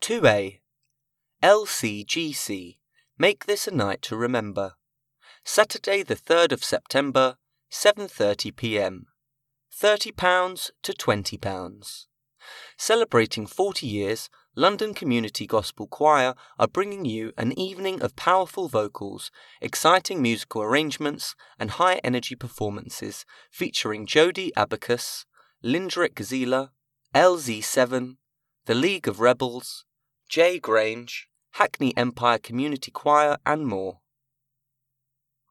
2A LCGC Make this a night to remember. Saturday the 3rd of September, 7:30 p.m. £30 to £20. Celebrating 40 years, London Community Gospel Choir are bringing you an evening of powerful vocals, exciting musical arrangements, and high energy performances featuring Jodie Abacus, Lindrick Zila, LZ7, The League of Rebels, Jay Grange, Hackney Empire Community Choir, and more.